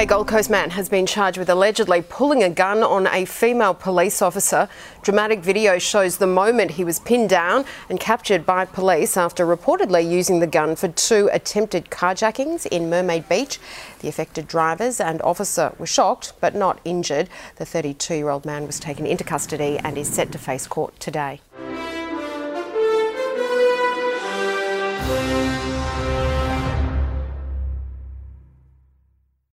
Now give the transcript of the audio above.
A Gold Coast man has been charged with allegedly pulling a gun on a female police officer. Dramatic video shows the moment he was pinned down and captured by police after reportedly using the gun for two attempted carjackings in Mermaid Beach. The affected drivers and officer were shocked but not injured. The 32 year old man was taken into custody and is set to face court today.